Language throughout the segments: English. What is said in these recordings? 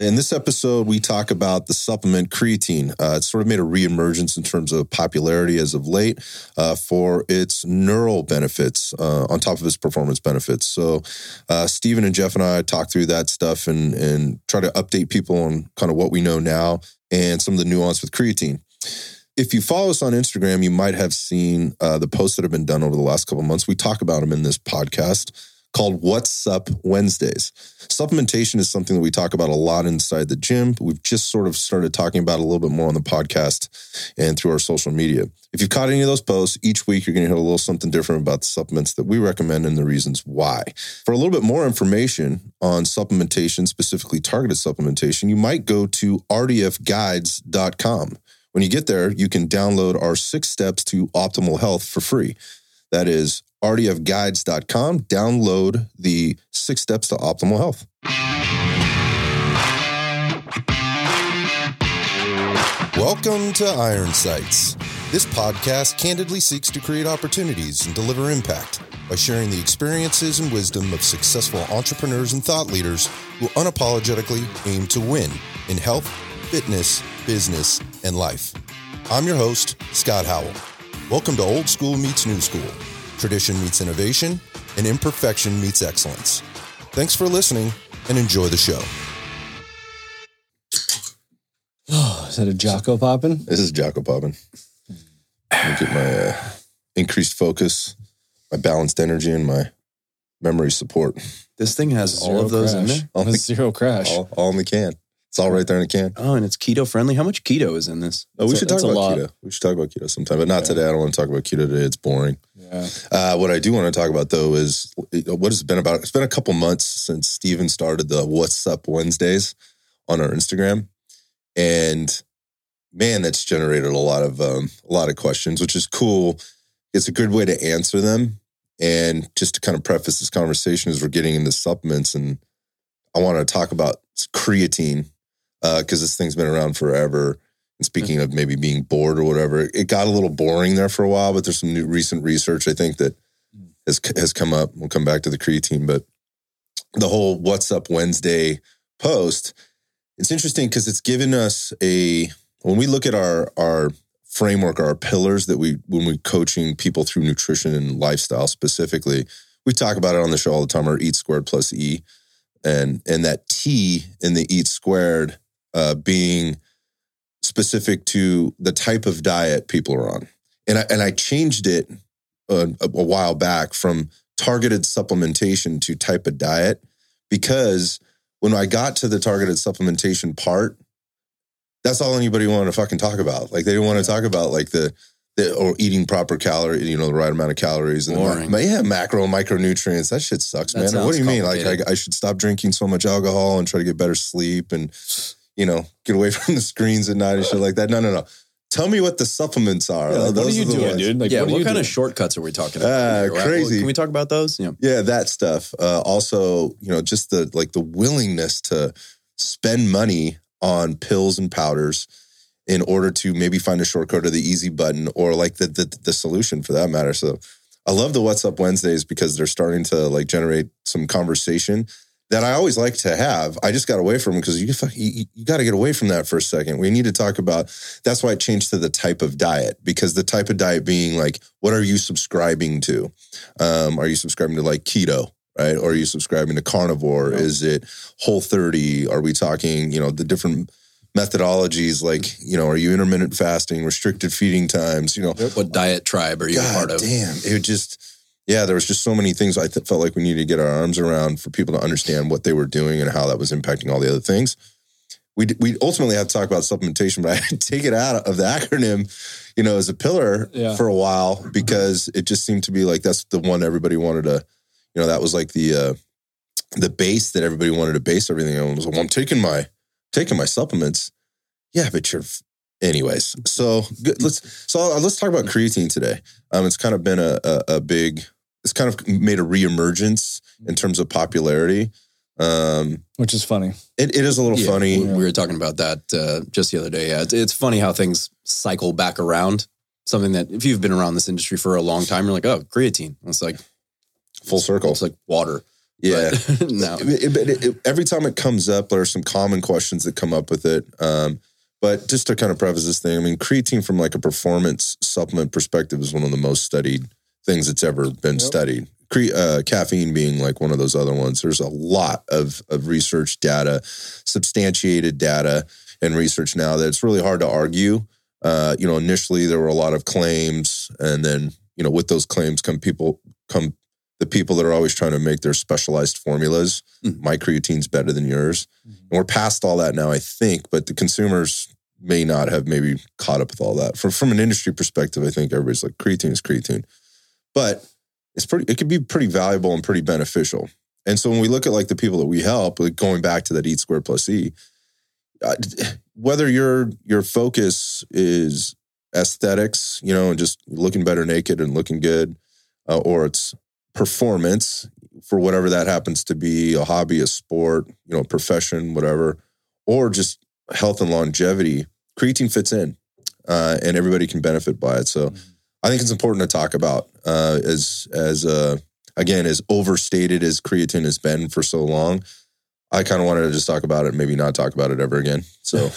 In this episode, we talk about the supplement creatine. Uh, it's sort of made a reemergence in terms of popularity as of late uh, for its neural benefits uh, on top of its performance benefits. So, uh, Stephen and Jeff and I talk through that stuff and, and try to update people on kind of what we know now and some of the nuance with creatine. If you follow us on Instagram, you might have seen uh, the posts that have been done over the last couple months. We talk about them in this podcast called What's Up Wednesdays. Supplementation is something that we talk about a lot inside the gym, we've just sort of started talking about a little bit more on the podcast and through our social media. If you've caught any of those posts, each week you're going to hear a little something different about the supplements that we recommend and the reasons why. For a little bit more information on supplementation, specifically targeted supplementation, you might go to rdfguides.com. When you get there, you can download our six steps to optimal health for free. That is rdfguides.com. Download the six steps to optimal health. Welcome to Iron Sights. This podcast candidly seeks to create opportunities and deliver impact by sharing the experiences and wisdom of successful entrepreneurs and thought leaders who unapologetically aim to win in health, fitness, business, and life. I'm your host, Scott Howell. Welcome to Old School Meets New School Tradition meets innovation, and imperfection meets excellence. Thanks for listening and enjoy the show. Oh, is that a Jocko popping? This is Jocko popping. Get my uh, increased focus, my balanced energy, and my memory support. This thing has all Zero of those in crash. there. All in, the, Zero crash. all, all in the can. It's all right there in the can. Oh, and it's keto friendly. How much keto is in this? Oh, we That's a- should talk about keto. We should talk about keto sometime, but not Yeah. today. I don't want to talk about keto today. It's boring. Yeah. Uh, what I do want to talk about though is what has been about. It's been a couple months since Steven started the What's Up Wednesdays on our Instagram, and man, that's generated a lot of um, a lot of questions, which is cool. It's a good way to answer them, and just to kind of preface this conversation as we're getting into supplements, and I want to talk about creatine Uh, because this thing's been around forever. And speaking mm-hmm. of maybe being bored or whatever, it got a little boring there for a while. But there's some new recent research I think that mm. has has come up. We'll come back to the creatine, but the whole "What's Up Wednesday" post. It's interesting because it's given us a when we look at our our framework, our pillars that we when we're coaching people through nutrition and lifestyle specifically. We talk about it on the show all the time. Our eat squared plus e, and and that T in the eat squared uh, being specific to the type of diet people are on. And I, and I changed it uh, a, a while back from targeted supplementation to type of diet because when I got to the targeted supplementation part, that's all anybody wanted to fucking talk about. Like they didn't want to talk about like the the or eating proper calorie, you know, the right amount of calories and the, Boring. ma- yeah, macro and micronutrients. That shit sucks, That man. What do you mean? Like I. I should stop drinking so much alcohol and try to get better sleep and you know get away from the screens at night and shit like that. No, no, no. Tell me what the supplements are. Yeah, like, what are you the doing, ones. dude? Like, yeah, what, what, are kind doing? of shortcuts are we talking about? Ah, here? Well, crazy. Can we talk about those? Yeah. Yeah, that stuff. Uh, also, you know, just the like the willingness to spend money on pills and powders in order to maybe find a shortcut or the easy button or like the the, the solution for that matter. So I love the What's Up Wednesdays because they're starting to like generate some conversation that I always like to have. I just got away from because you, you you got to get away from that for a second. We need to talk about that's why it changed to the type of diet because the type of diet being like what are you subscribing to? Um, are you subscribing to like keto? Right? Or are you subscribing to carnivore? Yeah. Is it whole 30? Are we talking, you know, the different methodologies like, you know, are you intermittent fasting, restricted feeding times, you know, What diet tribe are you a God part of? damn. It just, yeah, there was just so many things I th- felt like we needed to get our arms around for people to understand what they were doing and how that was impacting all the other things. We, d- we ultimately had to talk about supplementation, but I had to take it out of the acronym, you know, as a pillar Yeah. for a while because it just seemed to be like that's the one everybody wanted to, you know, that was like the uh, the base that everybody wanted to base everything on. Was well, I'm taking my taking my supplements. Yeah, but you're anyways. So good. let's so let's talk about creatine today. Um, it's kind of been a, a a big. It's kind of made a reemergence in terms of popularity. Um, Which is funny. it, it is a little Yeah, funny. We, we were talking about that uh, just the other day. Yeah, it's, it's funny how things cycle back around. Something that if you've been around this industry for a long time, you're like, oh, creatine. It's like Full circle. It's like water. Yeah. But no. It- it- it- it- every time it comes up, there are some common questions that come up with it. Um, but just to kind of preface this thing, I mean, creatine from like a performance supplement perspective is one of the most studied things that's ever been Yep. studied. Cre- uh, caffeine being like one of those other ones. There's a lot of, of research data, substantiated data and research now that it's really hard to argue. Uh, you know, initially there were a lot of claims, and then you know, with those claims come people come the people that are always trying to make their specialized formulas. Mhm. My creatine's better than yours, Mhm. and we're past all that now, I think. But the consumers may not have maybe caught up with all that. From from an industry perspective, I think everybody's like creatine is creatine, but it's pretty. It could be pretty valuable and pretty beneficial. And so when we look at like the people that we help, like going back to that Eat Square Plus E, uh, whether your your focus is aesthetics, you know, and just looking better naked and looking good, uh, or it's performance for whatever that happens to be, a hobby, a sport, you know, profession, whatever, or just health and longevity, creatine fits in, uh, and everybody can benefit by it. So I think it's important to talk about uh, as as uh, again as overstated as creatine has been for so long. I kind of wanted to just talk about it, maybe not talk about it ever again. So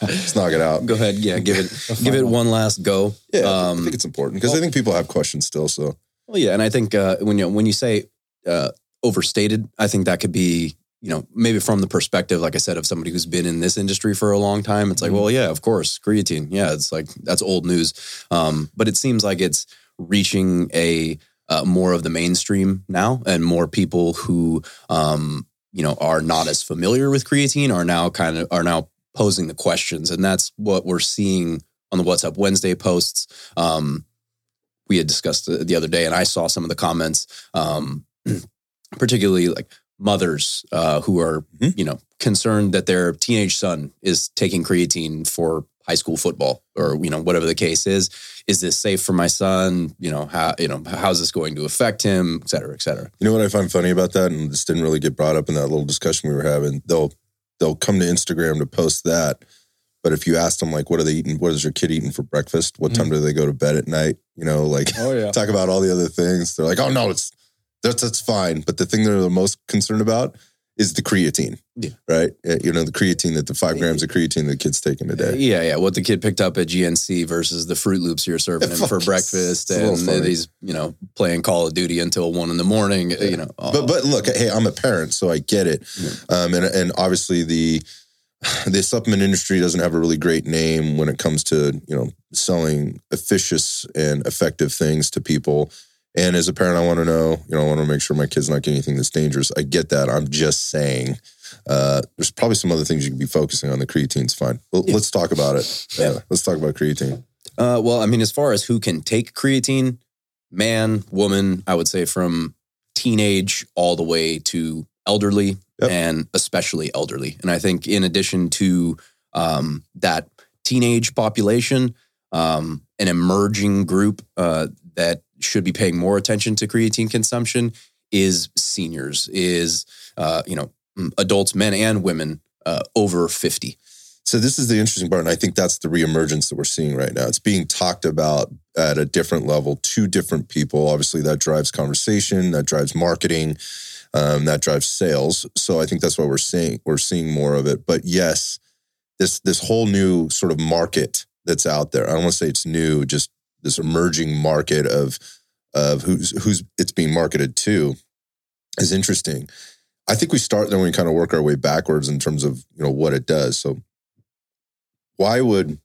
let's knock it out. Go ahead. Yeah. Give it, give it one last go. Yeah, Um, I think it's important because I think people have questions still. So Well, yeah, and I think uh, when you when you say uh, overstated, I think that could be you know maybe from the perspective, like I said, of somebody who's been in this industry for a long time. It's like, Mhm. well, yeah, of course, creatine, yeah, it's like that's old news. Um, but it seems like it's reaching a uh, more of the mainstream now, and more people who um, you know are not as familiar with creatine are now kind of are now posing the questions, and that's what we're seeing on the What's Up Wednesday posts. Um, we had discussed the, the other day, and I saw some of the comments, um, particularly like mothers uh, who are, Mhm. you know, concerned that their teenage son is taking creatine for high school football or you know whatever the case is. Is this safe for my son? You know how you know how's this going to affect him, et cetera, et cetera. You know what I find funny about that, and this didn't really get brought up in that little discussion we were having. They'll they'll come to Instagram to post that, but if you ask them like, what are they eating? What is your kid eating for breakfast? What time do they go to bed at night? You know, like Oh yeah. talk about all the other things. They're like, oh no, it's that's that's fine. But the thing they're the most concerned about is the creatine. Yeah. Right. You know, the creatine that the five grams of creatine the kid's taking a day. Yeah, yeah. What the kid picked up at GNC versus the Froot Loops you're serving him for breakfast, it's a little and he's you know playing Call of Duty until one in the morning. You know, But but look, hey, I'm a parent, so I get it. Um, and and obviously the the supplement industry doesn't have a really great name when it comes to you know selling efficacious and effective things to people. And as a parent, I want to know, you know, I want to make sure my kid's not getting anything that's dangerous. I get that. I'm just saying, uh, there's probably some other things you could be focusing on. The creatine's fine. Well, Yeah. Let's talk about it. Yeah, let's talk about creatine. Uh, well, I mean, as far as who can take creatine, man, woman, I would say from teenage all the way to elderly Yep. and especially elderly. And I think in addition to um, that teenage population, um, an emerging group uh, that should be paying more attention to creatine consumption is seniors, is uh, you know mm, adults, men and women uh, over fifty. So this is the interesting part, and I think that's the reemergence that we're seeing right now. It's being talked about at a different level to different people. Obviously, that drives conversation, that drives marketing, um, that drives sales. So I think that's why we're seeing we're seeing more of it. But yes, this this whole new sort of market that's out there. I don't want to say it's new, just this emerging market of of who's who's it's being marketed to is interesting. I think we start then we kind of work our way backwards in terms of you know what it does. So why would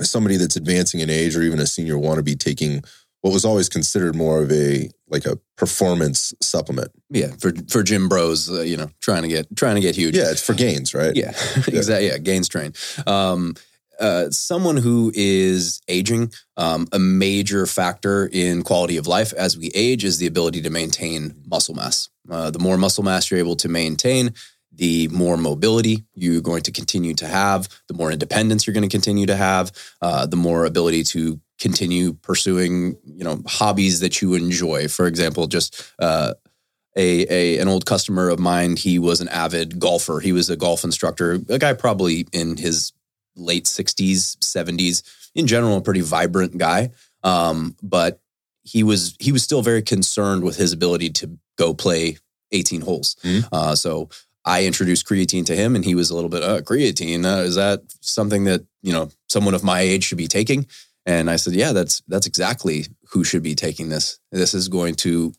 somebody that's advancing in age or even a senior want to be taking what was always considered more of a like a performance supplement? Yeah, for for gym bros, uh, you know, trying to get trying to get huge. Yeah, it's for gains, right? Yeah, exactly. Yeah, gains train. Um, uh, someone who is aging, um, a major factor in quality of life as we age is the ability to maintain muscle mass. Uh, the more muscle mass you're able to maintain, the more mobility you're going to continue to have, the more independence you're going to continue to have, uh, the more ability to continue pursuing, you know, hobbies that you enjoy. For example, just uh, a, a an old customer of mine. He was an avid golfer. He was a golf instructor. A guy probably in his late sixties, seventies. In general, a pretty vibrant guy. Um, but he was he was still very concerned with his ability to go play 18 holes. Mhm. Uh, so I introduced creatine to him, and he was a little bit, uh, creatine uh, is that something that you know someone of my age should be taking? And I said, yeah, that's that's exactly who should be taking this. This is going to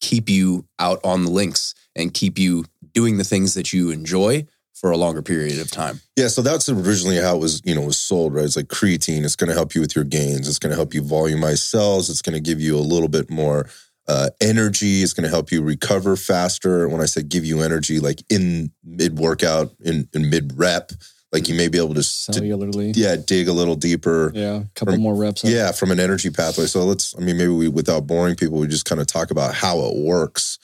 keep you out on the links and keep you doing the things that you enjoy for a longer period of time. Yeah, so that's originally how it was, you know, was sold, right? It's like creatine. It's going to help you with your gains. It's going to help you volumize cells. It's going to give you a little bit more uh, energy. It's going to help you recover faster. When I said give you energy, like in mid workout, in, in mid rep, like you may be able to, to Cellularly. yeah dig a little deeper. Yeah. A couple From- more reps. Yeah, from an energy pathway. So let's, I mean, maybe we, without boring people, we just kind of talk about how it works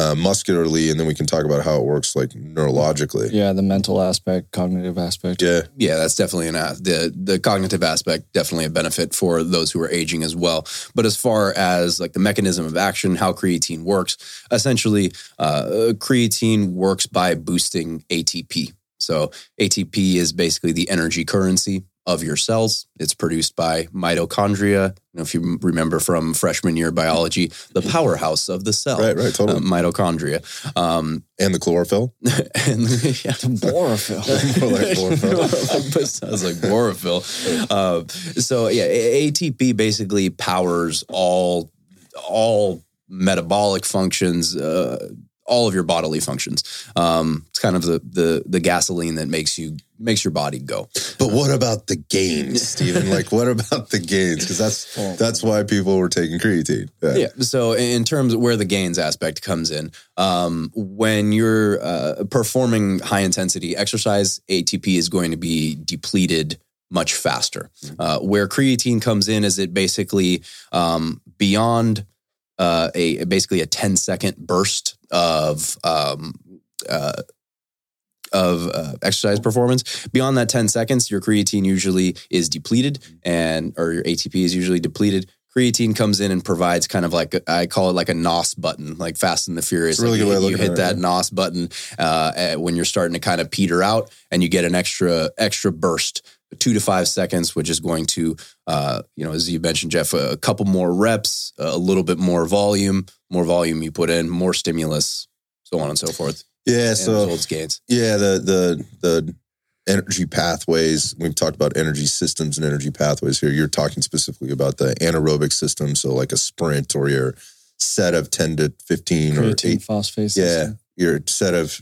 uh, muscularly, and then we can talk about how it works like neurologically. Yeah. The mental aspect, cognitive aspect. Yeah. Yeah, that's definitely an a- the the cognitive aspect definitely a benefit for those who are aging as well. But as far as like the mechanism of action, how creatine works, essentially, uh, creatine works by boosting ATP. So ATP is basically the energy currency of your cells. It's produced by mitochondria. You know, if you remember from freshman year biology, the powerhouse of the cell, Right, right, uh, totally. mitochondria. Um, and the chlorophyll. and yeah, Borophyll. More like chlorophyll. Sounds like chlorophyll. Uh, so yeah, ATP basically powers all all metabolic functions, uh, all of your bodily functions. Um, it's kind of the the the gasoline that makes you makes your body go. But what about the gains, Stephen? like, what about the gains? Because that's that's why people were taking creatine. Yeah. Yeah. So in terms of where the gains aspect comes in, um, when you're uh, performing high intensity exercise, ATP is going to be depleted much faster. Uh, where creatine comes in is it basically um, beyond uh, a basically a 10 second burst of um, uh, of uh, exercise performance. Beyond that 10 seconds, your creatine usually is depleted and or your ATP is usually depleted. Creatine comes in and provides kind of like a, I call it like a NOS button, like Fast and the Furious. It's really Like good way you, you hit at it, that NOS button uh, eh, when you're starting to kind of peter out, and you get an extra extra burst, two to five seconds, which is going to, uh, you know, as you mentioned, Jeff, a couple more reps, a little bit more volume, more volume you put in, more stimulus, so on and so forth. Yeah. and So results gains. yeah, the the the energy pathways. We've talked about energy systems and energy pathways here. You're talking specifically about the anaerobic system, so like a sprint or your set of ten to fifteen or Creatine eight. phosphate. Yeah, system. your set of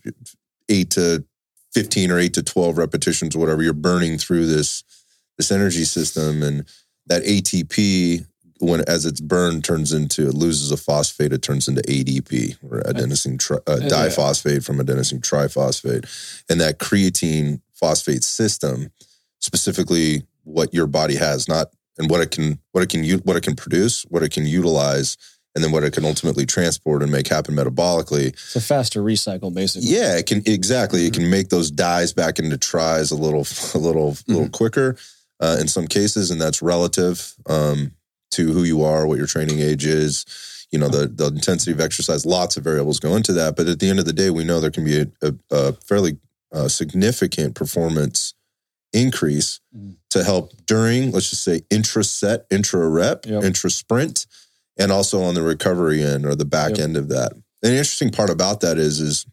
eight to fifteen or eight to twelve repetitions, or whatever. You're burning through this this energy system, and that ATP, when as it's burned, turns into it loses a phosphate. It turns into ADP or adenosine tri, uh, diphosphate from adenosine triphosphate, and that creatine phosphate system, specifically what your body has, not and what it can what it can what it can produce, what it can utilize, and then what it can ultimately transport and make happen metabolically. It's a faster recycle, basically. Yeah, it can exactly. It can make those dyes back into tries a little, a little, little quicker uh, in some cases, and that's relative um, to who you are, what your training age is. You know, the the intensity of exercise. Lots of variables go into that, but at the end of the day, we know there can be a, a, a fairly uh, significant performance increase Mhm. to help during, let's just say, intra set, intra rep, Yep. intra sprint, and also on the recovery end or the back Yep. end of that. And the interesting part about that is, is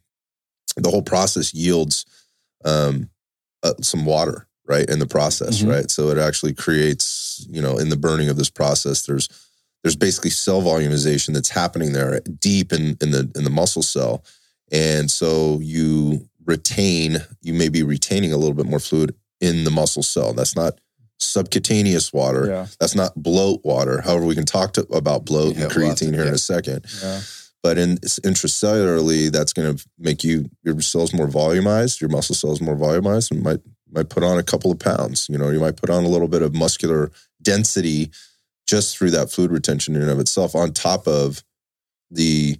the whole process yields um, uh, some water, right, in the process, Mhm. right. So it actually creates, you know, in the burning of this process, there's there's basically cell volumization that's happening there deep in in the in the muscle cell, and so you retain, you may be retaining a little bit more fluid in the muscle cell. That's not subcutaneous water. Yeah. That's not bloat water. However, we can talk to, about bloat Yeah, and creatine here in a second. Yeah. But in intracellularly, that's going to make you your cells more volumized, your muscle cells more volumized, and might might put on a couple of pounds. You know, you might put on a little bit of muscular density just through that fluid retention in and of itself, on top of the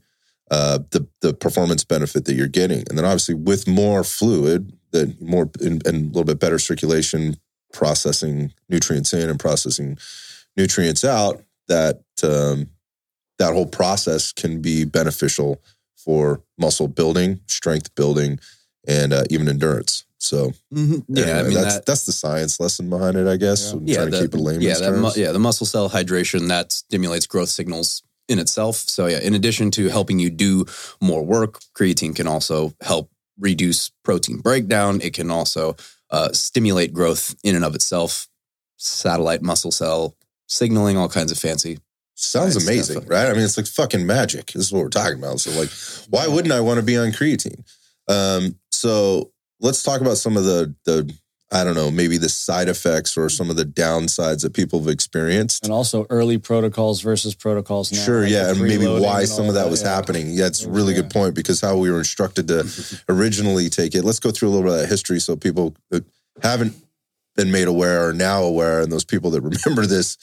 uh, the the performance benefit that you're getting, and then obviously with more fluid, that more and, and a little bit better circulation, processing nutrients in and processing nutrients out, that um, that whole process can be beneficial for muscle building, strength building, and uh, even endurance. So Yeah, I mean that's that, that's the science lesson behind it, I guess. Yeah. I'm yeah, trying to keep it layman's yeah, that mu- yeah, the muscle cell hydration that stimulates growth signals in itself. So yeah, in addition to helping you do more work, creatine can also help reduce protein breakdown. It can also uh, stimulate growth in and of itself, satellite muscle cell signaling, all kinds of fancy. Sounds amazing, stuff. right? I mean, it's like fucking magic. This is what we're talking about. So, like, why wouldn't I want to be on creatine? Um, so let's talk about some of the the I don't know, maybe the side effects or some of the downsides that people have experienced. And also early protocols versus protocols now. Sure, like yeah, and maybe why and some of that was yeah. happening. Yeah, it's a really Yeah. good point because how we were instructed to originally take it. Let's go through a little bit of that history so people that haven't been made aware are now aware, and those people that remember this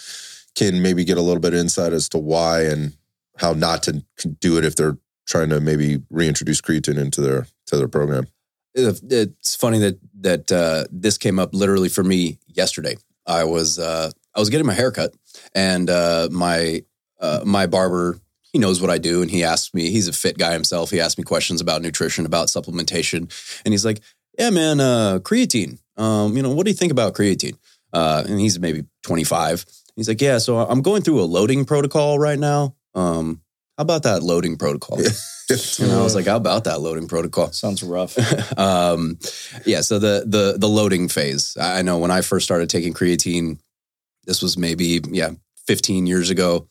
can maybe get a little bit of insight as to why and how not to do it if they're trying to maybe reintroduce creatine into their to their program. It- It's funny that that uh, this came up literally for me yesterday. I was uh, I was getting my haircut, and uh, my uh, my barber he knows what I do, and he asked me. He's a fit guy himself. He asked me questions about nutrition, about supplementation, and he's like, "Yeah, man, uh, creatine. Um, you know, what do you think about creatine?" Uh, and he's maybe twenty five. He's like, "Yeah, so I'm going through a loading protocol right now. Um, how about that loading protocol?" And I was like, "How about that loading protocol?" Sounds rough. um, yeah. So the the the loading phase. I know when I first started taking creatine, this was maybe yeah, 15 years ago.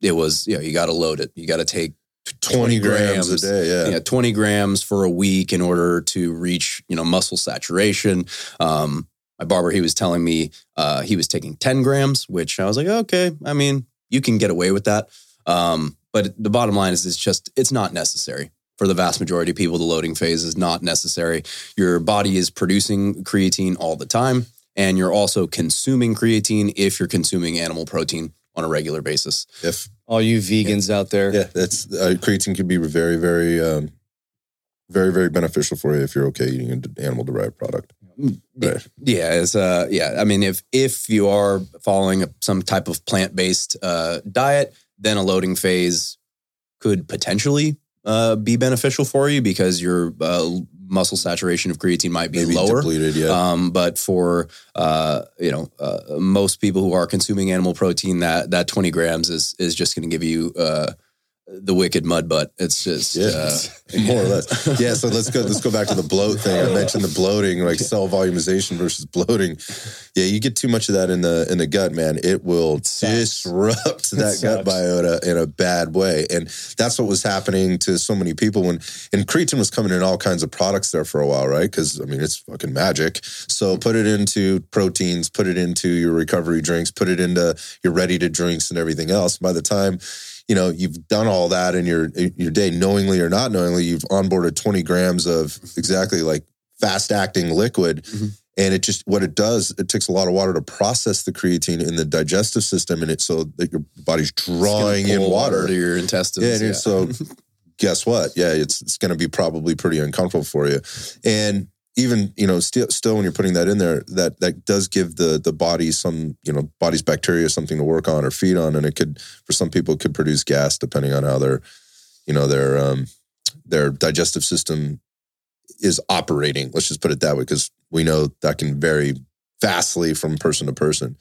It was you know you got to load it. You got to take 20 grams, grams. a day. Yeah. yeah 20 grams for a week in order to reach you know muscle saturation. Um, my barber he was telling me uh, he was taking 10 grams, which I was like, okay. I mean, you can get away with that. Um, but the bottom line is, it's just it's not necessary for the vast majority of people. The loading phase is not necessary. Your body is producing creatine all the time, and you're also consuming creatine if you're consuming animal protein on a regular basis. If All you vegans out there. yeah, that's uh, creatine can be very, very, um, very, very beneficial for you if you're okay eating an animal derived product. Right. Yeah, it's uh yeah. I mean, if if you are following a, some type of plant based uh, diet, then a loading phase could potentially uh, be beneficial for you because your uh, muscle saturation of creatine might be Maybe lower. depleted. Yeah. Um, but for uh, you know uh, most people who are consuming animal protein, that that twenty grams is is just going to give you uh, the wicked mud butt. It's just Yeah, uh, more or less. Yeah, so let's go. Let's go back to the bloat thing. I mentioned the bloating, like cell volumization versus bloating. Yeah, you get too much of that in the in the gut, man. It will sucks. disrupt that gut biota in a bad way, and that's what was happening to so many people when. And creatine was coming in all kinds of products there for a while, right? Because I mean, it's fucking magic. So put it into proteins, put it into your recovery drinks, put it into your ready to drinks and everything else. By the time you know you've done all that in your your day knowingly or not knowingly you've onboarded 20 grams of exactly like fast acting liquid Mhm. and it just what it does it takes a lot of water to process the creatine in the digestive system and it so that your body's drawing in pull water to your intestines. yeah, and it's so guess what? Yeah, it's it's going to be probably pretty uncomfortable for you. And even you know, still still when you're putting that in there, that that does give the the body some you know body's bacteria something to work on or feed on, and it could for some people could produce gas depending on how their you know their um their digestive system is operating. Let's just put it that way because we know that can vary vastly from person to person.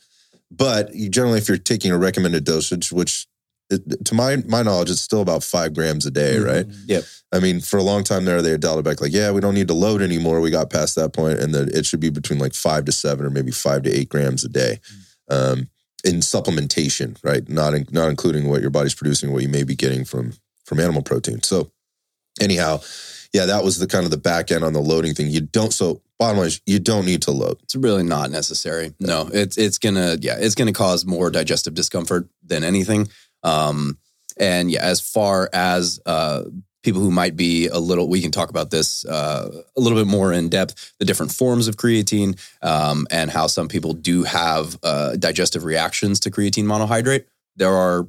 But generally, if you're taking a recommended dosage, which it, to my my knowledge, it's still about five grams a day, Mhm. right? Yep. I mean, for a long time there, they had dialed it back like, yeah, we don't need to load anymore. We got past that point, and that it should be between like five to seven or maybe five to eight grams a day. Um, in supplementation, right? Not in, not including what your body's producing, what you may be getting from from animal protein. So, anyhow, yeah, that was the kind of the back end on the loading thing. You don't. So, bottom line is, you don't need to load. It's really not necessary. No, it's it's gonna yeah, it's gonna cause more digestive discomfort than anything. Um, and yeah, as far as uh, people who might be a little, we can talk about this uh, a little bit more in depth. The different forms of creatine um, and how some people do have uh, digestive reactions to creatine monohydrate. There are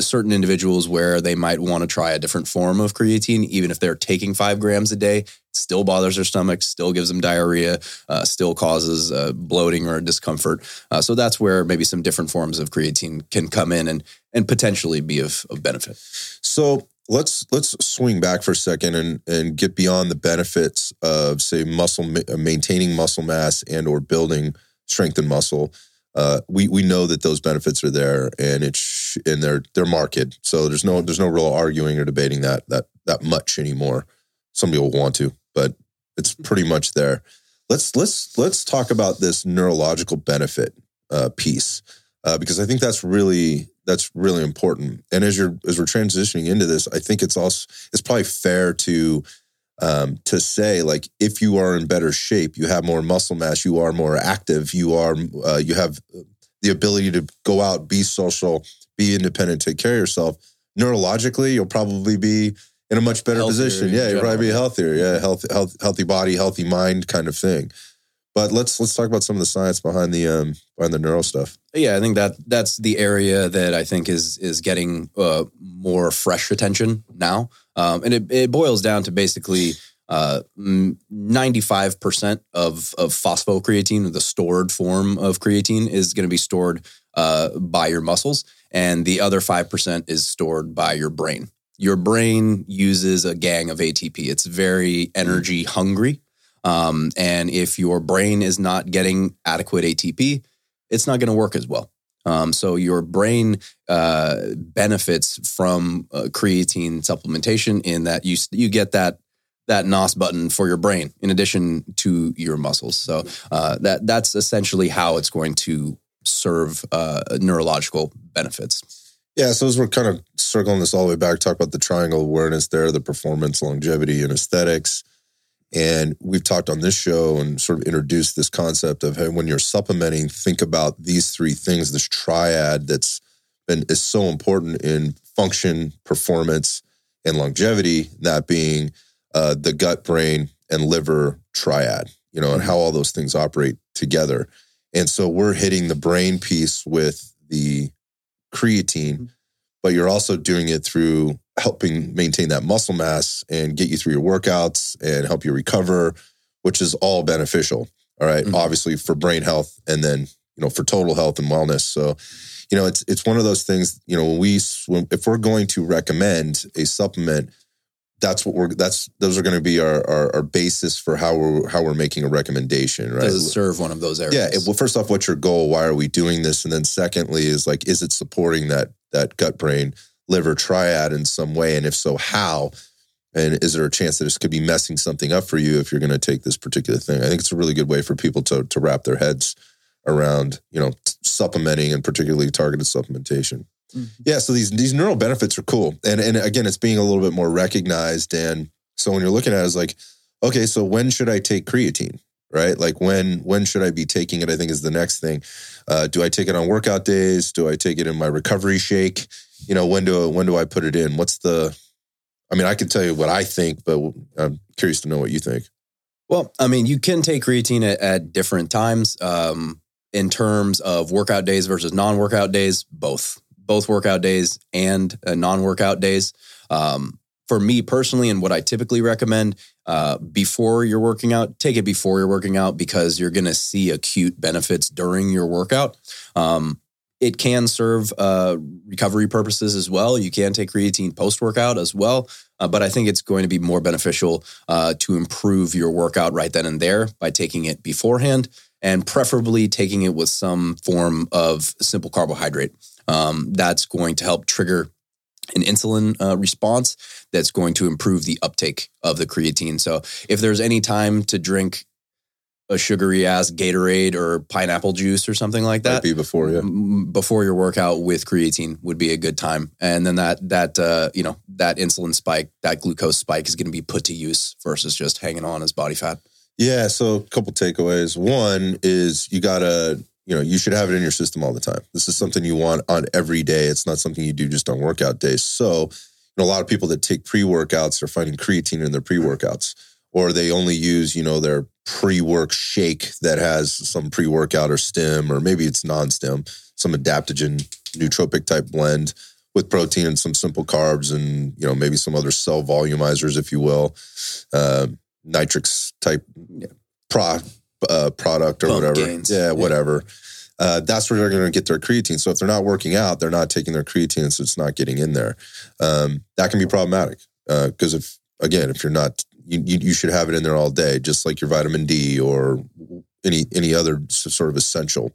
certain individuals where they might want to try a different form of creatine, even if they're taking five grams a day. Still bothers their stomach, still gives them diarrhea, uh, still causes uh, bloating or discomfort. Uh, so that's where maybe some different forms of creatine can come in and and potentially be of, of benefit. So let's let's swing back for a second and and get beyond the benefits of say muscle uh, maintaining muscle mass and or building strength and muscle. Uh, we we know that those benefits are there, and it in their their market. So there's no there's no real arguing or debating that that that much anymore. Somebody will want to, but it's pretty much there. Let's let's let's talk about this neurological benefit uh, piece uh, because I think that's really that's really important. And as you're as we're transitioning into this, I think it's also it's probably fair to um, to say like if you are in better shape, you have more muscle mass, you are more active, you are uh, you have the ability to go out, be social, be independent, take care of yourself. Neurologically, you'll probably be in a much better Healthier position. Yeah, you'll probably be healthier. Yeah, healthy, health, healthy body, healthy mind, kind of thing. But let's let's talk about some of the science behind the um behind the neuro stuff. Yeah, I think that that's the area that I think is is getting uh, more fresh attention now, um, and it, it boils down to basically five percent of of phosphocreatine, the stored form of creatine, is going to be stored uh, by your muscles, and the other five percent is stored by your brain. Your brain uses a gang of ATP. It's very energy hungry, um, and if your brain is not getting adequate ATP, it's not going to work as well. Um, so your brain uh, benefits from uh, creatine supplementation in that you you get that that NOS button for your brain in addition to your muscles. So uh, that that's essentially how it's going to serve uh, neurological benefits. Yeah, so as we're kind of circling this all the way back, talk about the triangle awareness there, the performance, longevity, and aesthetics. And we've talked on this show and sort of introduced this concept of hey, when you're supplementing, think about these three things, this triad that's been is so important in function, performance, and longevity, that being uh, the gut, brain, and liver triad, you know, and how all those things operate together. And so we're hitting the brain piece with the creatine, but you're also doing it through helping maintain that muscle mass and get you through your workouts and help you recover, which is all beneficial. All right? Mhm. Obviously for brain health and then, you know, for total health and wellness. So, you know, it's it's one of those things, you know, when we when, if we're going to recommend a supplement, that's what we're that's those are going to be our, our our basis for how we're how we're making a recommendation, right? Does it serve one of those areas? Yeah. it- well, first off, what's your goal? Why are we doing this? And then secondly, is like, is it supporting that that gut brain liver triad in some way? And if so, how? And is there a chance that this could be messing something up for you if you're going to take this particular thing? I think it's a really good way for people to to wrap their heads around, you know, supplementing and particularly targeted supplementation. Mhm. Yeah, so these these neural benefits are cool, and and again, it's being a little bit more recognized. And so when you're looking at it, it's like, okay, so when should I take creatine? Right, like when when should I be taking it? I think is the next thing. Uh, do I take it on workout days? Do I take it in my recovery shake? You know, when do when do I put it in? What's the? I mean, I can tell you what I think, but I'm curious to know what you think. Well, I mean, you can take creatine at, at different times. Um, in terms of workout days versus non-workout days, both both workout days and uh, non-workout days. Um, for me personally, and what I typically recommend uh, before you're working out, take it before you're working out because you're going to see acute benefits during your workout. Um, it can serve uh, recovery purposes as well. You can take creatine post workout as well, uh, but I think it's going to be more beneficial uh, to improve your workout right then and there by taking it beforehand and preferably taking it with some form of simple carbohydrate. Um, that's going to help trigger an insulin uh, response that's going to improve the uptake of the creatine. So if there's any time to drink a sugary ass Gatorade or pineapple juice or something like Might that, be before, yeah. before your workout with creatine would be a good time. And then that that uh, you know that insulin spike, that glucose spike is going to be put to use versus just hanging on as body fat. Yeah, so a couple takeaways. One is you gotta, you know, you should have it in your system all the time. This is something you want on every day. It's not something you do just on workout days. So, you know, a lot of people that take pre-workouts are finding creatine in their pre-workouts, or they only use, you know, their pre-work shake that has some pre-workout or stem, or maybe it's non-stem, some adaptogen nootropic type blend with protein and some simple carbs and you know maybe some other cell volumizers if you will uh, nitrix type Yeah. pro, uh, product or Pump whatever gains. yeah Yeah. whatever uh, that's where they're going to get their creatine so if they're not working out they're not taking their creatine so it's not getting in there um, that can be problematic because if again if you're not you, you, you should have it in there all day just like your vitamin d or any any other sort of essential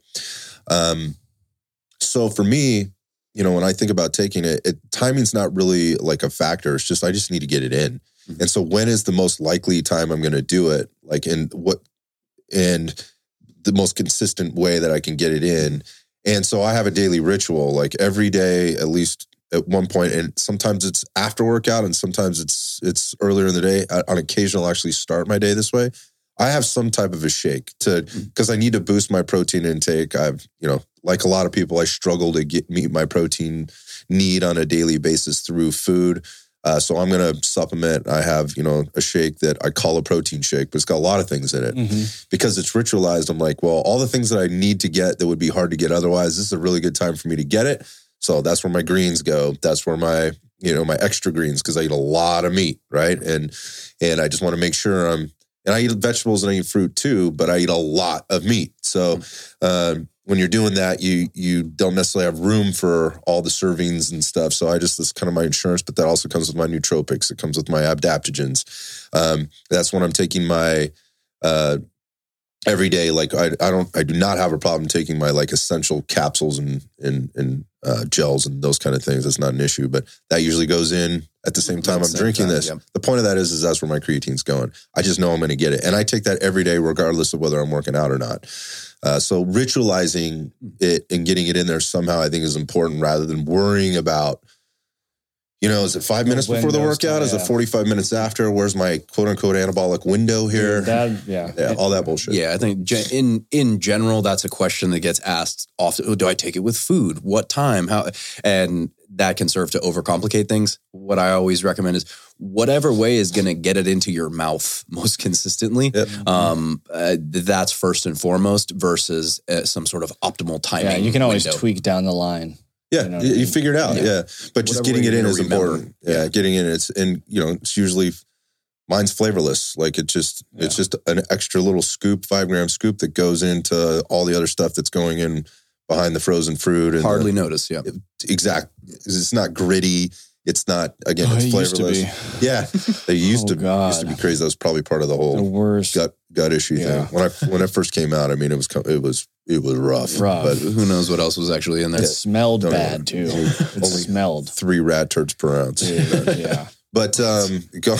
um, so for me you know, when I think about taking it, it timing's not really like a factor. It's just I just need to get it in. Mhm. And so when is the most likely time I'm going to do it? Like in what and the most consistent way that I can get it in. And so I have a daily ritual like every day at least at one point and sometimes it's after workout and sometimes it's it's earlier in the day. I, on occasion I'll actually start my day this way. I have some type of a shake to hmm. because I need to boost my protein intake. I've, you know, like a lot of people, I struggle to get meet my protein need on a daily basis through food. Uh, so I'm going to supplement. I have, you know, a shake that I call a protein shake, but it's got a lot of things in it Mhm. because it's ritualized. I'm like, well, all the things that I need to get that would be hard to get otherwise, this is a really good time for me to get it. So that's where my greens go. That's where my, you know, my extra greens because I eat a lot of meat, right? And and I just want to make sure I'm and I eat vegetables and I eat fruit too, but I eat a lot of meat. So um, when you're doing that, you you don't necessarily have room for all the servings and stuff. So I just that's kind of my insurance, but that also comes with my nootropics. It comes with my adaptogens. Um, that's when I'm taking my uh, every day. Like I I don't I do not have a problem taking my like essential capsules and and and uh, gels and those kind of things. That's not an issue, but that usually goes in at the same time the I'm same drinking time, this. yep. The point of that is is that's where my creatine's going. I just know I'm going to get it, and I take that every day, regardless of whether I'm working out or not. Uh, so ritualizing it and getting it in there somehow, I think, is important rather than worrying about. You know, is it five The minutes before the windows, workout? Is it 45 minutes after? Where's my quote unquote anabolic window here? That, yeah. yeah, all that bullshit. Yeah, I think in in general, that's a question that gets asked often. Oh, do I take it with food? What time? How? And that can serve to overcomplicate things. What I always recommend is whatever way is going to get it into your mouth most consistently. Yep. Um, uh, that's first and foremost versus uh, some sort of optimal timing. Yeah, you can always window. tweak down the line. Yeah, You know you, I mean? figure it out. Yeah. Yeah, but just Whatever getting it in is remember. important. Yeah, Yeah. getting in it's and you know it's usually mine's flavorless. Like it just it's just an extra little scoop, five gram scoop that goes into all the other stuff that's going in behind the frozen fruit and Hardly the, notice. Yeah. exact. It's not gritty. It's not again. Oh, it's it used to flavorless. be. Yeah, they used Oh, to used to be crazy. That was probably part of the The whole worst. gut gut issue Yeah. thing. When I when it first came out, I mean, it was it was it was rough. Rough. But Who knows what else was actually in there? It smelled Don't bad too. It Only- smelled. three rat turds per ounce. Dude, yeah. But um, go.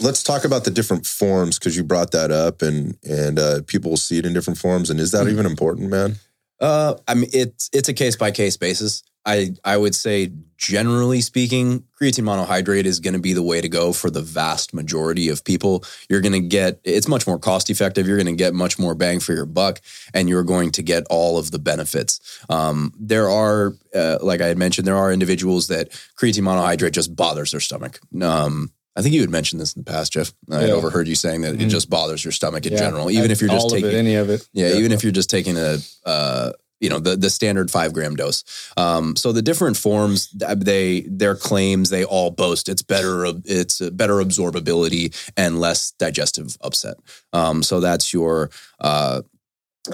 Let's talk about the different forms because you brought that up, and and uh, people will see it in different forms. And is that Mhm. even important, man? Uh, I mean, it's it's a case by case basis. I I would say generally speaking, creatine monohydrate is going to be the way to go for the vast majority of people. You're going to get it's much more cost effective. You're going to get much more bang for your buck, and you're going to get all of the benefits. Um, there are, uh, like I had mentioned, there are individuals that creatine monohydrate just bothers their stomach. Um, I think you had mentioned this in the past, Jeff. I Yeah. overheard you saying that it Mhm. just bothers your stomach in Yeah. general, even if you're just taking it, any of it. yeah, Yeah. even if you're just taking a, uh, you know, the the standard five gram dose. Um, so the different forms, they their claims, they all boast it's better, it's a better absorbability and less digestive upset. Um, so that's your. Uh,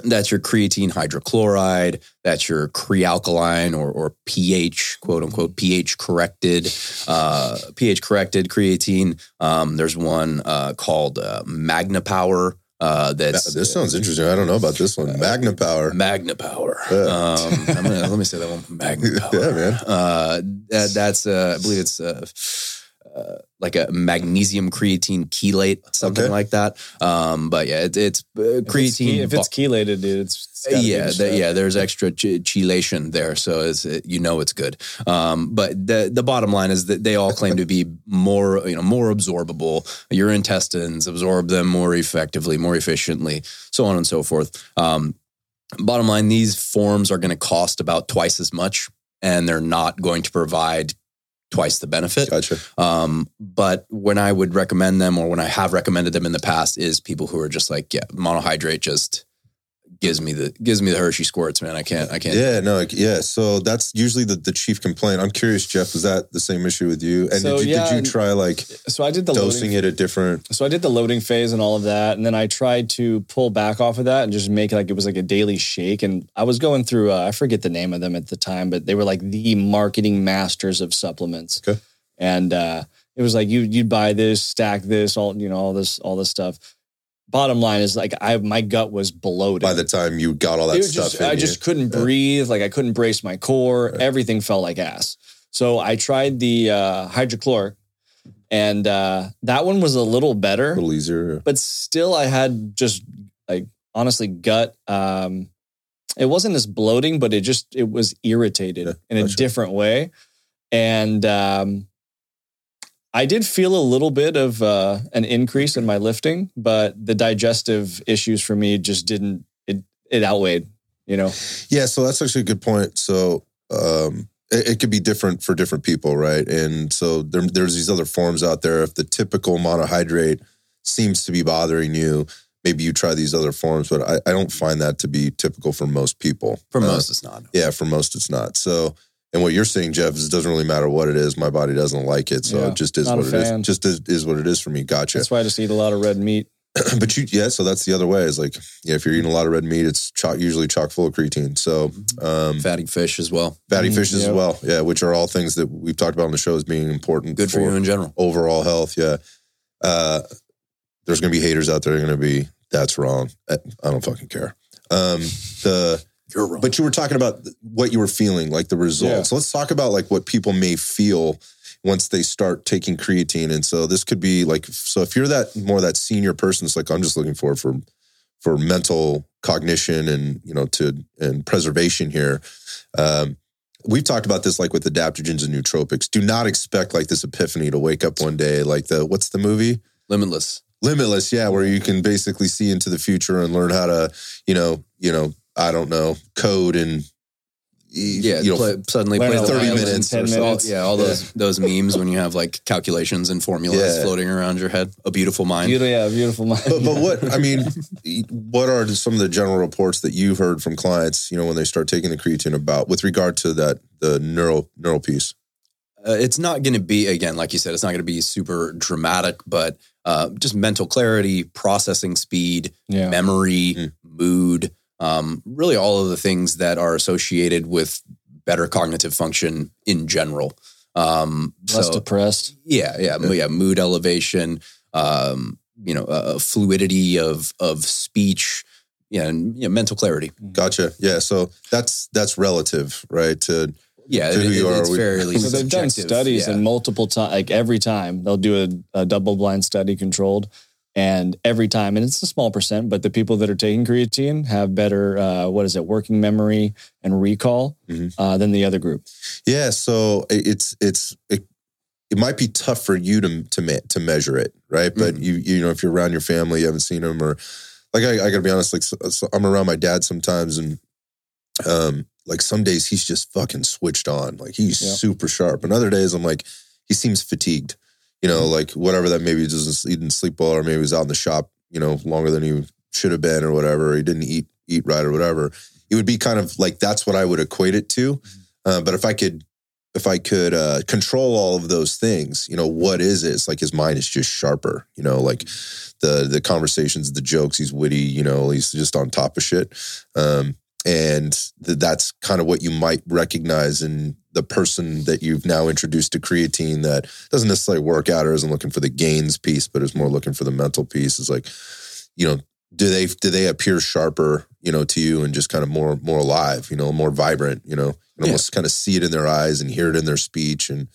that's your creatine hydrochloride. That's your Kre-Alkalyn or, or pH, quote unquote, pH corrected, uh, pH corrected creatine. Um, there's one uh, called uh, Magna Power. Uh, that's this sounds interesting. I don't know about this one. Magna Power. Magna Power. Yeah. Um, I'm gonna, let me say that one. Magna Power. Yeah, man. Uh, that, that's uh, I believe it's uh, uh, like a magnesium creatine chelate, something Okay. like that. Um, but yeah, it, it's uh, If it's, creatine. if it's chelated, dude, it's, it's yeah, the, yeah. There's extra ch- chelation there, so it's, it, you know it's good. Um, but the the bottom line is that they all claim to be more, you know, more absorbable. Your intestines absorb them more effectively, more efficiently, so on and so forth. Um, bottom line, these forms are going to cost about twice as much, and they're not going to provide twice the benefit. Gotcha. Um, but when I would recommend them, or when I have recommended them in the past, is people who are just like, yeah, monohydrate just gives me the gives me the Hershey squirts, man. I can't, I can't. Yeah, no, like, yeah. So that's usually the, the chief complaint. I'm curious, Jeff, is that the same issue with you? And So, did, you, yeah, did you try like So I did the dosing loading. it at different? So I did the loading phase and all of that, and then I tried to pull back off of that and just make it like it was like a daily shake. And I was going through, uh, I forget the name of them at the time, but they were like the marketing masters of supplements. Okay. And uh, it was like you you'd buy this, stack this, all you know, all this all this stuff. Bottom line is like I my gut was bloated. By the time you got all that stuff just, I you. just couldn't Yeah. breathe. Like I couldn't brace my core. Right. Everything felt like ass. So I tried the uh, hydrochloric, and uh, that one was a little better, a little easier. but still I had just like honestly gut. Um, it wasn't as bloating, but it just it was irritated Yeah, in a gotcha. different way, and um, I did feel a little bit of uh, an increase in my lifting, but the digestive issues for me just didn't. It it outweighed. You know. Yeah, so that's actually a good point. So um, it, it could be different for different people, right? And so there, there's these other forms out there. If the typical monohydrate seems to be bothering you, maybe you try these other forms, but I, I don't find that to be typical for most people. For Uh, most, it's not. yeah, for most it's not. So, and what you're saying, Jeff, is it doesn't really matter what it is. My body doesn't like it, so Yeah, it just is what it is. fan. Just is, is what it is for me. Gotcha. That's why I just eat a lot of red meat. but you, yeah, so that's the other way. Is like, yeah, if you're eating a lot of red meat, it's chock, usually chock full of creatine. So, um, Fatty fish as well. fatty fish fishes as yep. well. Yeah, which are all things that we've talked about on the show as being important. Good for you in general. overall health. Yeah. Uh, there's going to be haters out there. They're going to be, that's wrong. I I don't fucking care. Um, the, You're wrong. but you were talking about what you were feeling, like the results. Let's talk about like what people may feel once they start taking creatine. And so this could be like, so if you're that more that senior person, it's like I'm just looking for for for mental cognition and you know to and preservation here. Um, we've talked about this like with adaptogens and nootropics. Do not expect like this epiphany to wake up one day like the what's the movie? Limitless. Limitless, yeah, where you can basically see into the future and learn how to, you know, you know, I don't know, code and Yeah, you know, play, suddenly learn play how the to 30 minutes or so- minutes. Yeah, all those those memes when you have like calculations and formulas Yeah. floating around your head. A beautiful mind. Beautiful, yeah, beautiful mind. but, but what I mean, what are some of the general reports that you've heard from clients? You know, when they start taking the creatine about with regard to that the neural neural piece. Uh, it's not going to be again, like you said, it's not going to be super dramatic, but uh, just mental clarity, processing speed, yeah. memory, Mm. mood, um, really all of the things that are associated with better cognitive function in general. Um, Less so depressed. yeah, yeah, Yeah. yeah, mood elevation, um, you know, uh, fluidity of of speech, yeah, and you know, mental clarity. Gotcha. Yeah. So that's that's relative, right? To Yeah, To it- who you it- are, it's we- fairly. So they've done studies yeah. and multiple times, like every time they'll do a, a double blind study controlled. And every time, and it's a small percent, but the people that are taking creatine have better, uh, what is it, working memory and recall Mhm. uh, than the other group. yeah. So it's it's it, it might be tough for you to to me, to measure it, right? But Mhm. you you know if you're around your family, you haven't seen them, or like I, I got to be honest, like so, so I'm around my dad sometimes, and um like some days he's just fucking switched on, like he's Yeah. super sharp, and other days I'm like he seems fatigued, you know, like whatever that maybe he doesn't he didn't sleep well, or maybe he was out in the shop, you know, longer than he should have been, or whatever, or he didn't eat eat right, or whatever. It would be kind of like that's what I would equate it to. Uh, but if I could, if I could uh, control all of those things, you know, what is it? It's like his mind is just sharper. You know, like the the conversations, the jokes. He's witty. You know, he's just on top of shit. Um, and th- that's kind of what you might recognize in the person that you've now introduced to creatine that doesn't necessarily work out or isn't looking for the gains piece, but is more looking for the mental piece. Is like, you know, do they do they appear sharper, you know, to you and just kind of more more alive, you know, more vibrant, you know, and Yeah. almost kind of see it in their eyes and hear it in their speech and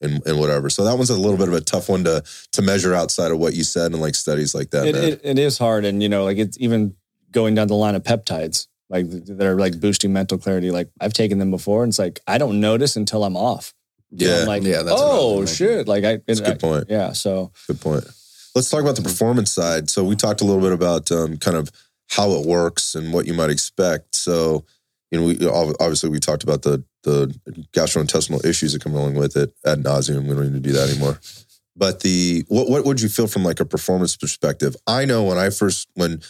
and and whatever. So that one's a little bit of a tough one to to measure outside of what you said and like studies like that, It, it, it is hard. And, you know, like it's even going down the line of peptides, like that are like boosting mental clarity. Like I've taken them before and it's like, I don't notice until I'm off. Yeah. I'm like, Yeah, that's oh shit. Like I, That's good point. yeah. So Good point. Let's talk about the performance side. So we talked a little bit about um, kind of how it works and what you might expect. So you know, we obviously we talked about the the gastrointestinal issues that come along with it ad nauseum. We don't need to do that anymore. But the what what would you feel from like a performance perspective? I know when I first when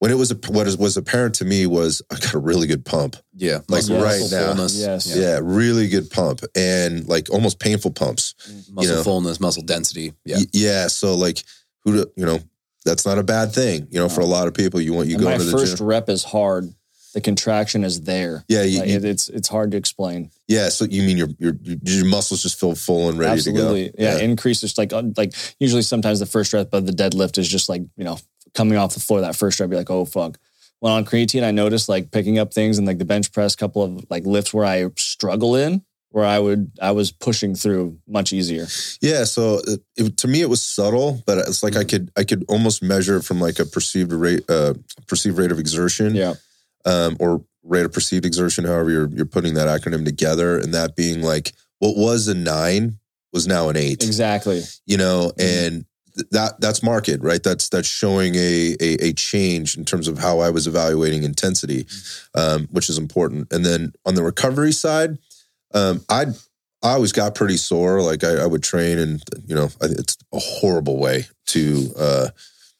when it was what is, was apparent to me was I got a really good pump. Yeah, Like muscle- right muscle now. fullness. Yes. Yeah, really good pump and like almost painful pumps. muscle know. fullness, muscle density. Yeah, Y- yeah. So like who do- you know that's not a bad thing. You know, for a lot of people, you want you and go my into the first gym. rep is hard. The contraction is there. Yeah, you, Like, you- it's it's hard to explain. yeah. So you mean your your your muscles just feel full and ready Absolutely. to go? Yeah, increases like uh, like usually sometimes the first rep of the deadlift is just like you know coming off the floor that first rep, you're like, oh fuck. When on creatine, I noticed like picking up things and like the bench press, couple of like lifts where I struggle in, where I would I was pushing through much easier. Yeah, so it, it, to me it was subtle, but it's like I could I could almost measure it from like a perceived rate uh perceived rate of exertion. Yeah. um, or rate of perceived exertion, however you're you're putting that acronym together, and that being like what was a nine was now an eight. Exactly. You know, Mhm. and that that's market, right? That's that's showing a, a a change in terms of how I was evaluating intensity, um, which is important. And then on the recovery side, um, I I always got pretty sore. Like I, I would train, and you know, I- it's a horrible way to uh,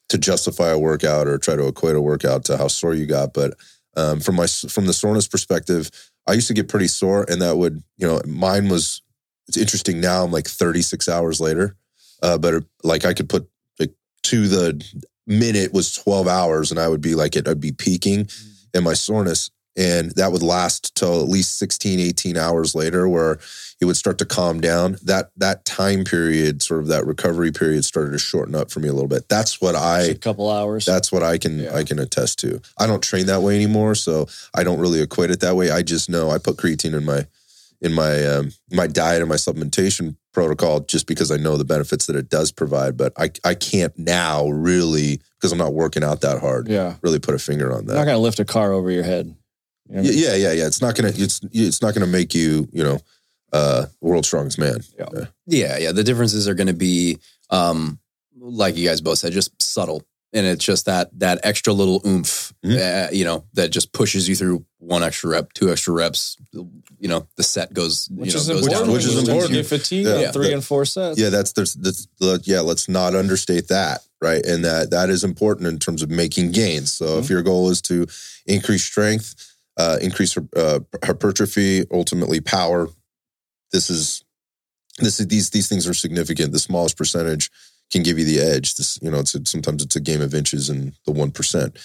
to justify a workout or try to equate a workout to how sore you got. But um, from my from the soreness perspective, I used to get pretty sore, and that would you know mine was. It's interesting now. I'm like 36 hours later, uh, but like I could put like to the minute was 12 hours, and I would be like it. I'd be peaking in my soreness, and that would last till at least 16, 18 hours later, where it would start to calm down. That that time period, sort of that recovery period, started to shorten up for me a little bit. That's what I a couple hours. that's what I can Yeah. I can attest to. I don't train that way anymore, so I don't really equate it that way. I just know I put creatine in my in my um, my diet and my supplementation protocol just because I know the benefits that it does provide. But I I can't now really because I'm not working out that hard. yeah. Really put a finger on that. You're not gonna lift a car over your head. You know I Yeah, mean? yeah, yeah, yeah. It's not gonna it's it's not gonna make you you know uh world's strongest man. yeah Yeah, yeah. The differences are going to be, um, like you guys both said, just subtle, and it's just that that extra little oomph, Mhm. uh, you know, that just pushes you through one extra rep, two extra reps. You know, the set goes, Which you know, is goes important. down. which is important. You get fatigued Yeah. three Yeah. and four sets. Yeah, that's there's that's the yeah. Let's not understate that, right? And that that is important in terms of making gains. So if your goal is to increase strength, uh, increase uh, hypertrophy, ultimately power, this is this is these these things are significant. The smallest percentage can give you the edge. This you know, it's a, sometimes it's a game of inches and the one percent.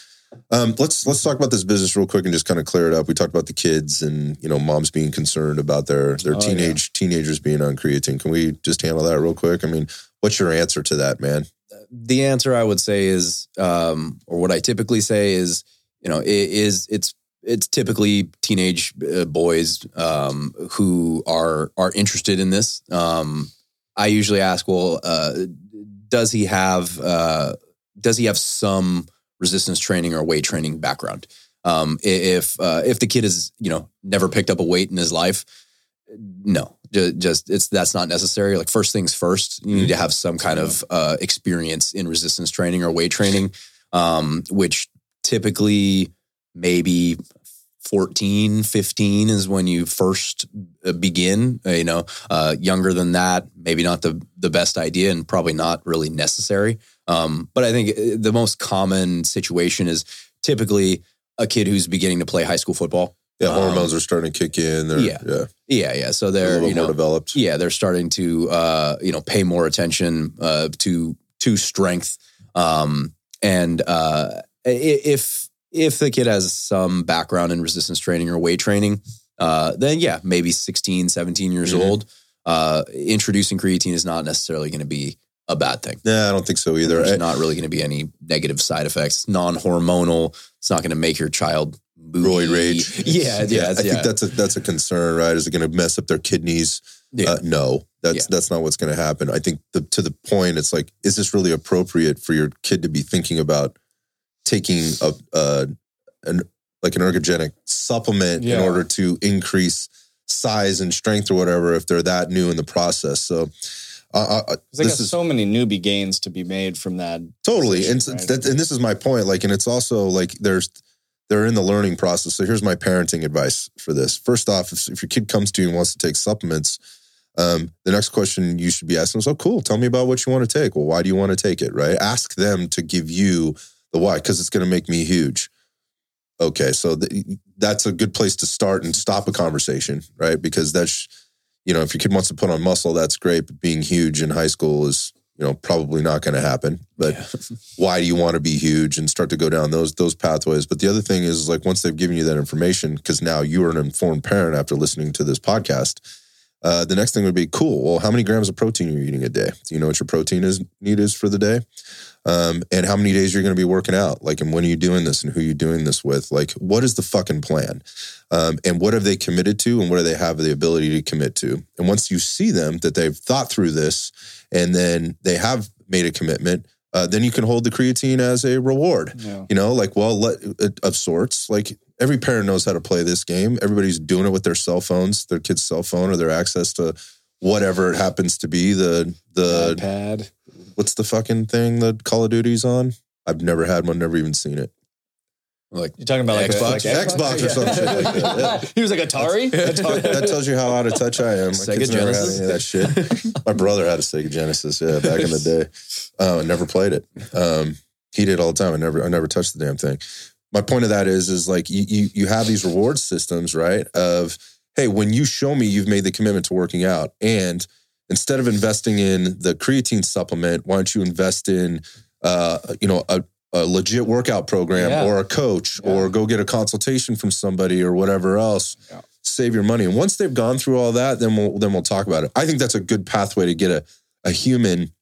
Um, let's let's talk about this business real quick and just kind of clear it up. We talked about the kids and you know moms being concerned about their their Oh, yeah. teenage teenagers being on creatine. Can we just handle that real quick? I mean, what's your answer to that, man? the answer I would say is, um, or what I typically say is, you know, it is it's it's typically teenage uh, boys um, who are are interested in this. Um, I usually ask, well, uh, does he have uh, does he have some resistance training or weight training background? Um, if uh, if the kid has you know never picked up a weight in his life, no, ju- just it's that's not necessary. Like first things first, you need to have some kind of uh, experience in resistance training or weight training, um, which typically maybe 14, 15 is when you first uh, begin. Uh, you know, uh, younger than that, maybe not the the best idea and probably not really necessary. Um, but I think uh, the most common situation is typically a kid who's beginning to play high school football. Yeah, Um, hormones are starting to kick in. They're, yeah. yeah, Yeah, yeah. So they're you more know developed. yeah they're starting to uh you know pay more attention uh to to strength um and uh if if the kid has some background in resistance training or weight training uh then yeah maybe 16 17 years Mhm. old uh introducing creatine is not necessarily going to be a bad thing Nah, I don't think so either. there's I- not really going to be any negative side effects non-hormonal it's not going to make your child moody. roid rage. yeah yeah I yeah, think that's a that's a concern, right? Is it going to mess up their kidneys? Yeah. Uh, no, that's Yeah. that's not what's going to happen. I think the, to the point, it's like, is this really appropriate for your kid to be thinking about taking a, a an like an ergogenic supplement in order to increase size and strength or whatever if they're that new in the process? So. Uh, uh, they this got is so many newbie gains to be made from that. Totally, and right? that, and this is my point. Like, and it's also like there's they're in the learning process. So here's my parenting advice for this. First off, if, if your kid comes to you and wants to take supplements, um, the next question you should be asking is, "Oh, cool. Tell me about what you want to take. Well, why do you want to take it? Right? Ask them to give you the why because it's going to make me huge. Okay, so th- that's a good place to start and stop a conversation, right? Because that's you know, if your kid wants to put on muscle, that's great. But being huge in high school is, you know, probably not going to happen. But Yeah. why do you want to be huge and start to go down those those pathways? But the other thing is like once they've given you that information, because now you are an informed parent after listening to this podcast. Uh, the next thing would be cool. Well, how many grams of protein are you eating a day? Do you know what your protein is need is for the day? Um, and how many days you're going to be working out? Like, and when are you doing this and who are you doing this with? Like, what is the fucking plan? Um, and what have they committed to and what do they have the ability to commit to? And once you see them that they've thought through this and then they have made a commitment, uh, then you can hold the creatine as a reward. Yeah. You know, like, well, let, uh, of sorts. Like, every parent knows how to play this game. Everybody's doing it with their cell phones, their kid's cell phone, or their access to whatever it happens to be. The the iPad. what's the fucking thing that Call of Duty's on? I've never had one, never even seen it. Like You're talking about like Xbox? A, like Xbox or some shit like that, yeah. he was like Atari. Atari. That tells you how out of touch I am. My Sega kids never had Genesis? any of that shit. My brother had a Sega Genesis, yeah, back in the day. Uh, never played it. Um, he did all the time. I never, I never touched the damn thing. My point of that is, is like you, you, you have these reward systems, right? Of hey, when you show me you've made the commitment to working out, and instead of investing in the creatine supplement, why don't you invest in, uh, you know, a, a legit workout program Yeah. or a coach Yeah. or go get a consultation from somebody or whatever else. Yeah. Save your money, and once they've gone through all that, then we'll then we'll talk about it. I think that's a good pathway to get a a human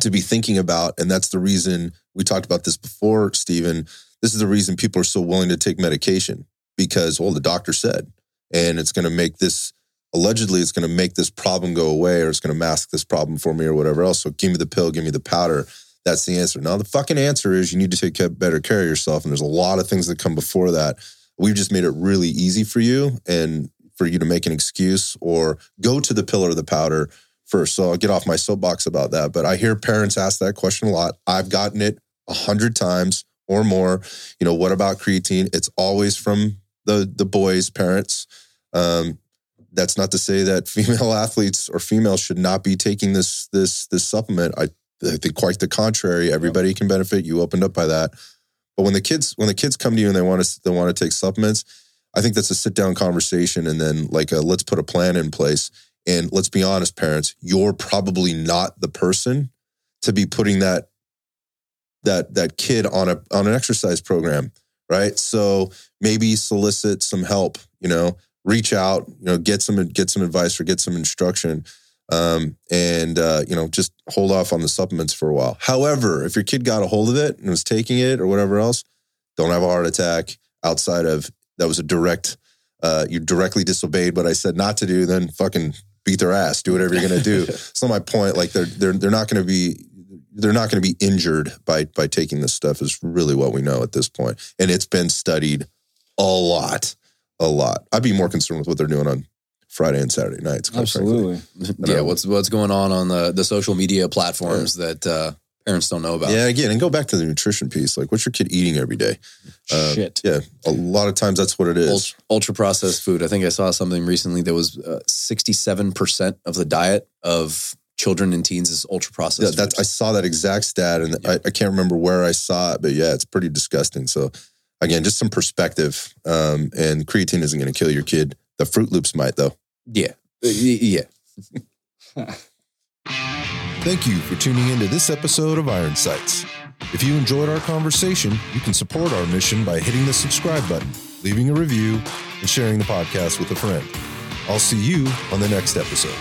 to be thinking about, and that's the reason we talked about this before, Stephen. This is the reason people are so willing to take medication because, well, the doctor said, and it's going to make this allegedly it's going to make this problem go away or it's going to mask this problem for me or whatever else. So give me the pill, give me the powder. That's the answer. Now the fucking answer is you need to take better care of yourself, and there's a lot of things that come before that. We've just made it really easy for you and for you to make an excuse or go to the pill or the powder first. So I'll get off my soapbox about that. But I hear parents ask that question a lot. I've gotten it a hundred times or more. You know, what about creatine? It's always from the the boys' parents. Um, that's not to say that female athletes or females should not be taking this this this supplement. I, I think quite the contrary. Everybody can benefit. You opened up by that. But when the kids when the kids come to you and they want to they want to take supplements, I think that's a sit down conversation and then like a, let's put a plan in place. And let's be honest, parents, you're probably not the person to be putting that that that kid on a on an exercise program, right? So maybe solicit some help, you know, reach out, you know, get some get some advice or get some instruction. Um, and uh, you know, just hold off on the supplements for a while. However, if your kid got a hold of it and was taking it or whatever else, don't have a heart attack outside of that was a direct uh, you directly disobeyed what I said not to do, then fucking beat their ass. Do whatever you're gonna do. so my point, like they're they're they're not gonna be they're not gonna be injured by by taking this stuff is really what we know at this. And it's been studied a lot. A lot. I'd be more concerned with what they're doing on Friday and Saturday nights. quite frankly. Absolutely. yeah, what's what's going on on the the social media platforms that uh, parents don't know about? Yeah, again, and go back to the nutrition piece. Like, what's your kid eating every day? Uh, Shit. Yeah, a lot of times that's what it is. ultra processed food. I think I saw something recently that was sixty seven percent of the diet of children and teens is ultra Yeah, processed. that's I saw that exact stat, and I, I can't remember where I saw it, but yeah, it's pretty disgusting. So, again, just some perspective. Um, and creatine isn't going to kill your kid. The Froot Loops might, though. yeah, Uh, yeah. Thank you for tuning into this episode of Iron Sights. If you enjoyed our conversation, you can support our mission by hitting the subscribe button, leaving a review, and sharing the podcast with a friend. I'll see you on the next episode.